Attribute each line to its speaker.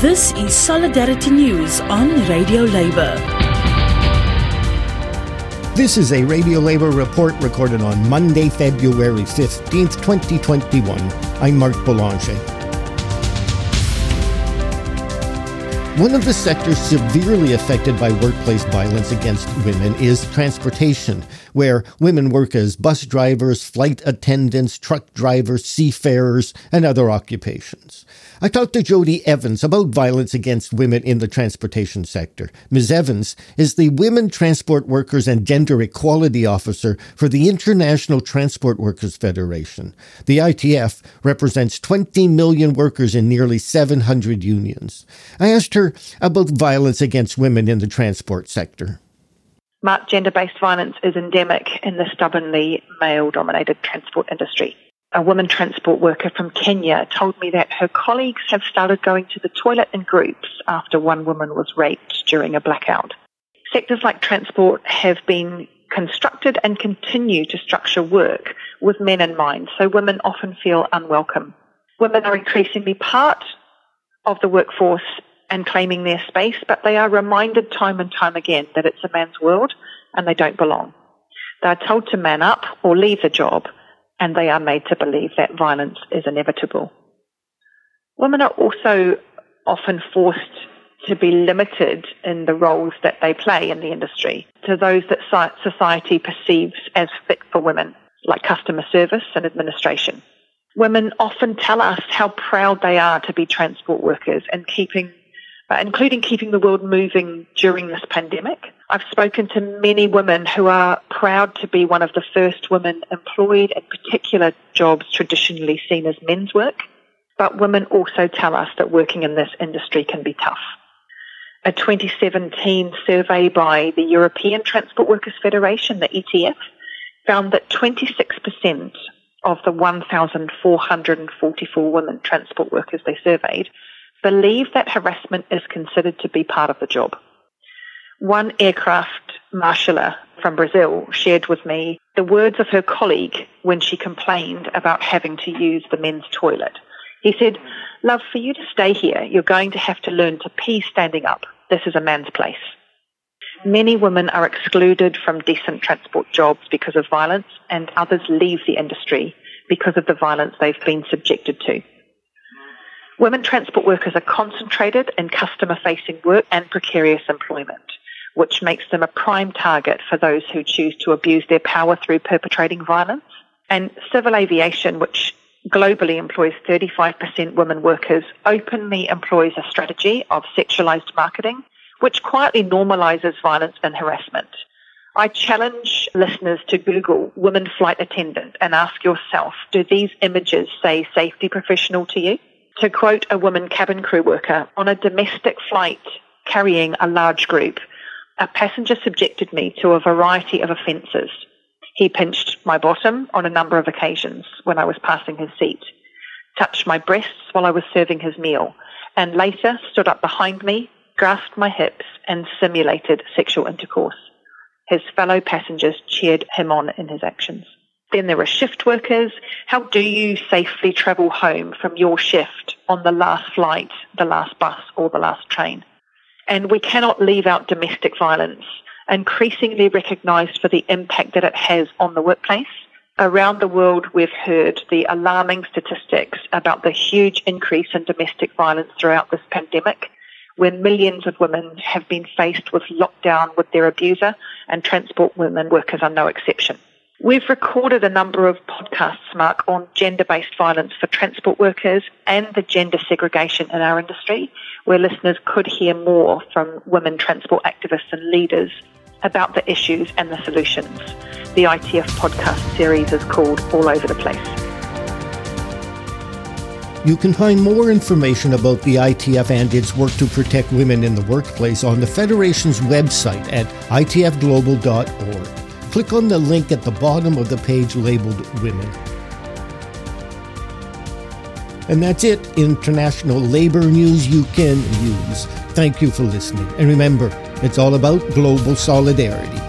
Speaker 1: This is Solidarity News on Radio Labour.
Speaker 2: This is a Radio Labour report recorded on Monday, February 15th, 2021. I'm Mark Boulanger. One of the sectors severely affected by workplace violence against women is transportation, where women work as bus drivers, flight attendants, truck drivers, seafarers, and other occupations. I talked to Jody Evans about violence against women in the transportation sector. Ms. Evans is the Women Transport Workers and Gender Equality Officer for the International Transport Workers Federation. The ITF represents 20 million workers in nearly 700 unions. I asked her about violence against women in the transport sector.
Speaker 3: Mark, gender based violence is endemic in the stubbornly male dominated transport industry. A woman transport worker from Kenya told me that her colleagues have started going to the toilet in groups after one woman was raped during a blackout. Sectors like transport have been constructed and continue to structure work with men in mind, so women often feel unwelcome. Women are increasingly part of the workforce and claiming their space, but they are reminded time and time again that it's a man's world and they don't belong. They are told to man up or leave the job, and they are made to believe that violence is inevitable. Women are also often forced to be limited in the roles that they play in the industry to those that society perceives as fit for women, like customer service and administration. Women often tell us how proud they are to be transport workers and keeping Uh, including keeping the world moving during this pandemic. I've spoken to many women who are proud to be one of the first women employed in particular jobs traditionally seen as men's work. But women also tell us that working in this industry can be tough. A 2017 survey by the European Transport Workers Federation, the ETF, found that 26% of the 1,444 women transport workers they surveyed believe that harassment is considered to be part of the job. One aircraft marshaller from Brazil shared with me the words of her colleague when she complained about having to use the men's toilet. He said, Love, for you to stay here, you're going to have to learn to pee standing up. This is a man's place. Many women are excluded from decent transport jobs because of violence, and others leave the industry because of the violence they've been subjected to. Women transport workers are concentrated in customer facing work and precarious employment, which makes them a prime target for those who choose to abuse their power through perpetrating violence. And civil aviation, which globally employs 35% women workers, openly employs a strategy of sexualized marketing, which quietly normalizes violence and harassment. I challenge listeners to Google women flight attendant and ask yourself, do these images say safety professional to you? To quote a woman cabin crew worker, on a domestic flight carrying a large group, a passenger subjected me to a variety of offences. He pinched my bottom on a number of occasions when I was passing his seat, touched my breasts while I was serving his meal, and later stood up behind me, grasped my hips, and simulated sexual intercourse. His fellow passengers cheered him on in his actions. Then there are shift workers. How do you safely travel home from your shift on the last flight, the last bus, or the last train? And we cannot leave out domestic violence, increasingly recognised for the impact that it has on the workplace. Around the world, we've heard the alarming statistics about the huge increase in domestic violence throughout this pandemic, when millions of women have been faced with lockdown with their abuser, and transport women workers are no exception. We've recorded a number of podcasts, Mark, on gender based violence for transport workers and the gender segregation in our industry, where listeners could hear more from women transport activists and leaders about the issues and the solutions. The ITF podcast series is called All Over the Place.
Speaker 2: You can find more information about the ITF and its work to protect women in the workplace on the Federation's website at itfglobal.org click on the link at the bottom of the page labeled Women. And that's it, international labor news you can use. Thank you for listening. And remember, it's all about global solidarity.